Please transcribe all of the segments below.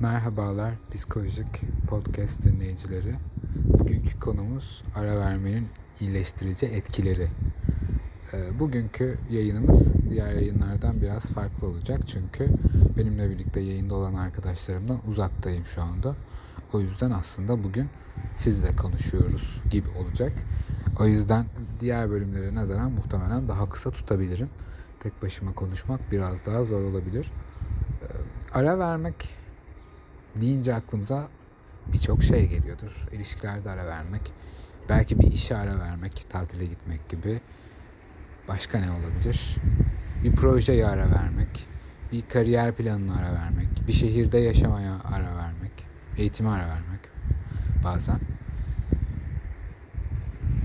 Merhabalar psikolojik podcast dinleyicileri. Bugünkü konumuz ara vermenin iyileştirici etkileri. Ee, bugünkü yayınımız diğer yayınlardan biraz farklı olacak çünkü benimle birlikte yayında olan arkadaşlarımdan uzaktayım şu anda. O yüzden aslında bugün sizle konuşuyoruz gibi olacak. O yüzden diğer bölümlere nazaran muhtemelen daha kısa tutabilirim. Tek başıma konuşmak biraz daha zor olabilir. Ee, ara vermek deyince aklımıza birçok şey geliyordur. İlişkilerde ara vermek, belki bir işe ara vermek, tatile gitmek gibi. Başka ne olabilir? Bir projeye ara vermek, bir kariyer planına ara vermek, bir şehirde yaşamaya ara vermek, eğitime ara vermek bazen.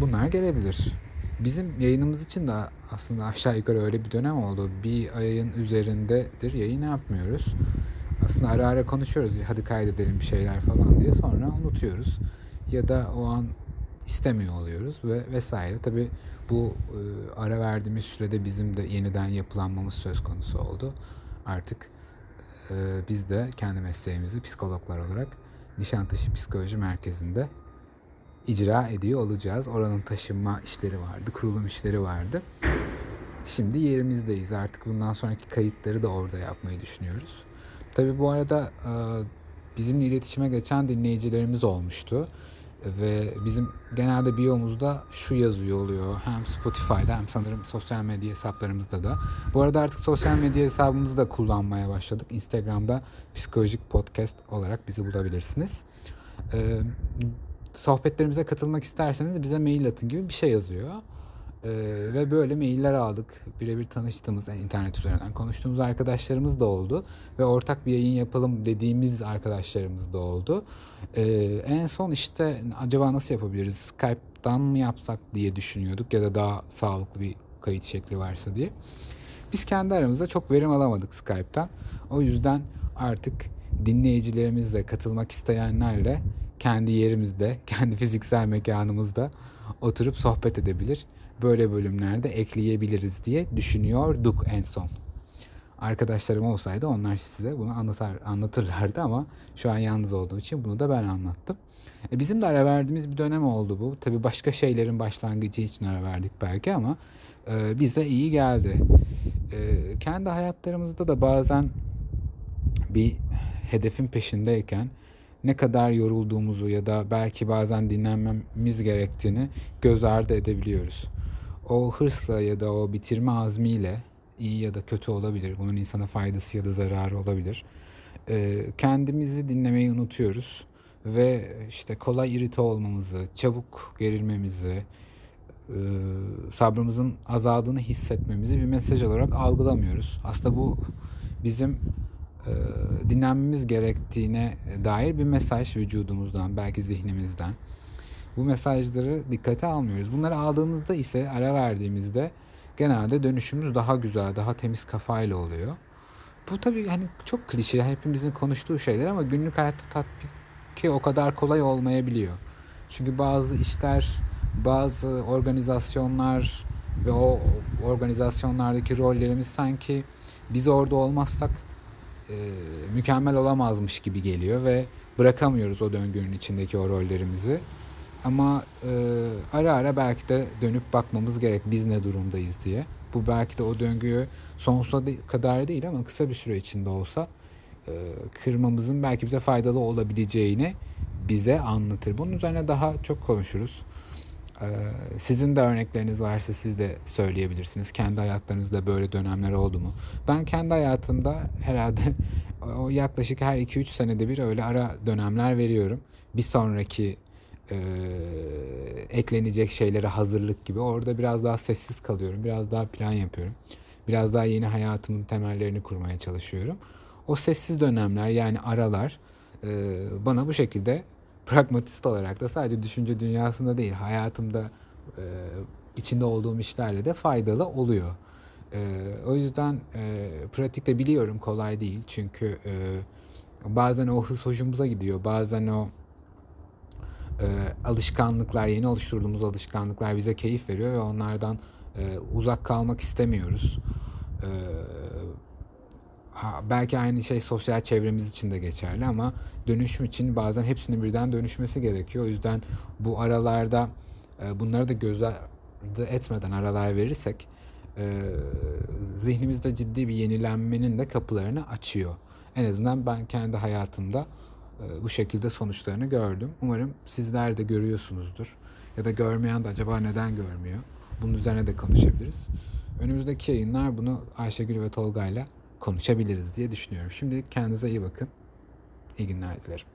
Bunlar gelebilir. Bizim yayınımız için de aslında aşağı yukarı öyle bir dönem oldu. Bir ayın üzerindedir yayın yapmıyoruz aslında ara ara konuşuyoruz hadi kaydedelim bir şeyler falan diye sonra unutuyoruz. Ya da o an istemiyor oluyoruz ve vesaire. Tabi bu e, ara verdiğimiz sürede bizim de yeniden yapılanmamız söz konusu oldu. Artık e, biz de kendi mesleğimizi psikologlar olarak Nişantaşı Psikoloji Merkezi'nde icra ediyor olacağız. Oranın taşınma işleri vardı, kurulum işleri vardı. Şimdi yerimizdeyiz. Artık bundan sonraki kayıtları da orada yapmayı düşünüyoruz. Tabi bu arada e, bizimle iletişime geçen dinleyicilerimiz olmuştu. Ve bizim genelde biyomuzda şu yazıyor oluyor. Hem Spotify'da hem sanırım sosyal medya hesaplarımızda da. Bu arada artık sosyal medya hesabımızı da kullanmaya başladık. Instagram'da psikolojik podcast olarak bizi bulabilirsiniz. Ee, sohbetlerimize katılmak isterseniz bize mail atın gibi bir şey yazıyor. Ee, ve böyle mailler aldık. Birebir tanıştığımız, yani internet üzerinden konuştuğumuz arkadaşlarımız da oldu. Ve ortak bir yayın yapalım dediğimiz arkadaşlarımız da oldu. Ee, en son işte acaba nasıl yapabiliriz? Skype'dan mı yapsak diye düşünüyorduk ya da daha sağlıklı bir kayıt şekli varsa diye. Biz kendi aramızda çok verim alamadık Skype'tan. O yüzden artık dinleyicilerimizle katılmak isteyenlerle kendi yerimizde, kendi fiziksel mekanımızda oturup sohbet edebilir böyle bölümlerde ekleyebiliriz diye düşünüyorduk en son. Arkadaşlarım olsaydı onlar size bunu anlatar, anlatırlardı ama şu an yalnız olduğum için bunu da ben anlattım. E bizim de ara verdiğimiz bir dönem oldu bu. Tabii başka şeylerin başlangıcı için ara verdik belki ama e, bize iyi geldi. E, kendi hayatlarımızda da bazen bir hedefin peşindeyken ne kadar yorulduğumuzu ya da belki bazen dinlenmemiz gerektiğini göz ardı edebiliyoruz o hırsla ya da o bitirme azmiyle iyi ya da kötü olabilir. Bunun insana faydası ya da zararı olabilir. E, kendimizi dinlemeyi unutuyoruz ve işte kolay irite olmamızı, çabuk gerilmemizi, e, sabrımızın azaldığını hissetmemizi bir mesaj olarak algılamıyoruz. Aslında bu bizim dinlenmemiz gerektiğine dair bir mesaj vücudumuzdan, belki zihnimizden bu mesajları dikkate almıyoruz. Bunları aldığımızda ise ara verdiğimizde genelde dönüşümüz daha güzel, daha temiz kafayla oluyor. Bu tabii hani çok klişe, hepimizin konuştuğu şeyler ama günlük hayatta tatbiki o kadar kolay olmayabiliyor. Çünkü bazı işler, bazı organizasyonlar ve o organizasyonlardaki rollerimiz sanki biz orada olmazsak e, mükemmel olamazmış gibi geliyor ve bırakamıyoruz o döngünün içindeki o rollerimizi. Ama e, ara ara belki de dönüp bakmamız gerek biz ne durumdayız diye. Bu belki de o döngüyü sonsuza kadar değil ama kısa bir süre içinde olsa e, kırmamızın belki bize faydalı olabileceğini bize anlatır. Bunun üzerine daha çok konuşuruz. Ee, sizin de örnekleriniz varsa siz de söyleyebilirsiniz. Kendi hayatlarınızda böyle dönemler oldu mu? Ben kendi hayatımda herhalde o yaklaşık her 2-3 senede bir öyle ara dönemler veriyorum. Bir sonraki e, eklenecek şeylere hazırlık gibi. Orada biraz daha sessiz kalıyorum. Biraz daha plan yapıyorum. Biraz daha yeni hayatımın temellerini kurmaya çalışıyorum. O sessiz dönemler yani aralar e, bana bu şekilde pragmatist olarak da sadece düşünce dünyasında değil hayatımda e, içinde olduğum işlerle de faydalı oluyor. E, o yüzden e, pratikte biliyorum kolay değil çünkü e, bazen o hız hoşumuza gidiyor bazen o e, alışkanlıklar, yeni oluşturduğumuz alışkanlıklar bize keyif veriyor ve onlardan e, uzak kalmak istemiyoruz. E, belki aynı şey sosyal çevremiz için de geçerli ama dönüşüm için bazen hepsinin birden dönüşmesi gerekiyor. O yüzden bu aralarda e, bunları da göz ardı etmeden aralar verirsek e, zihnimizde ciddi bir yenilenmenin de kapılarını açıyor. En azından ben kendi hayatımda e, bu şekilde sonuçlarını gördüm. Umarım sizler de görüyorsunuzdur. Ya da görmeyen de acaba neden görmüyor? Bunun üzerine de konuşabiliriz. Önümüzdeki yayınlar bunu Ayşegül ve Tolga'yla konuşabiliriz diye düşünüyorum. Şimdi kendinize iyi bakın. İyi günler dilerim.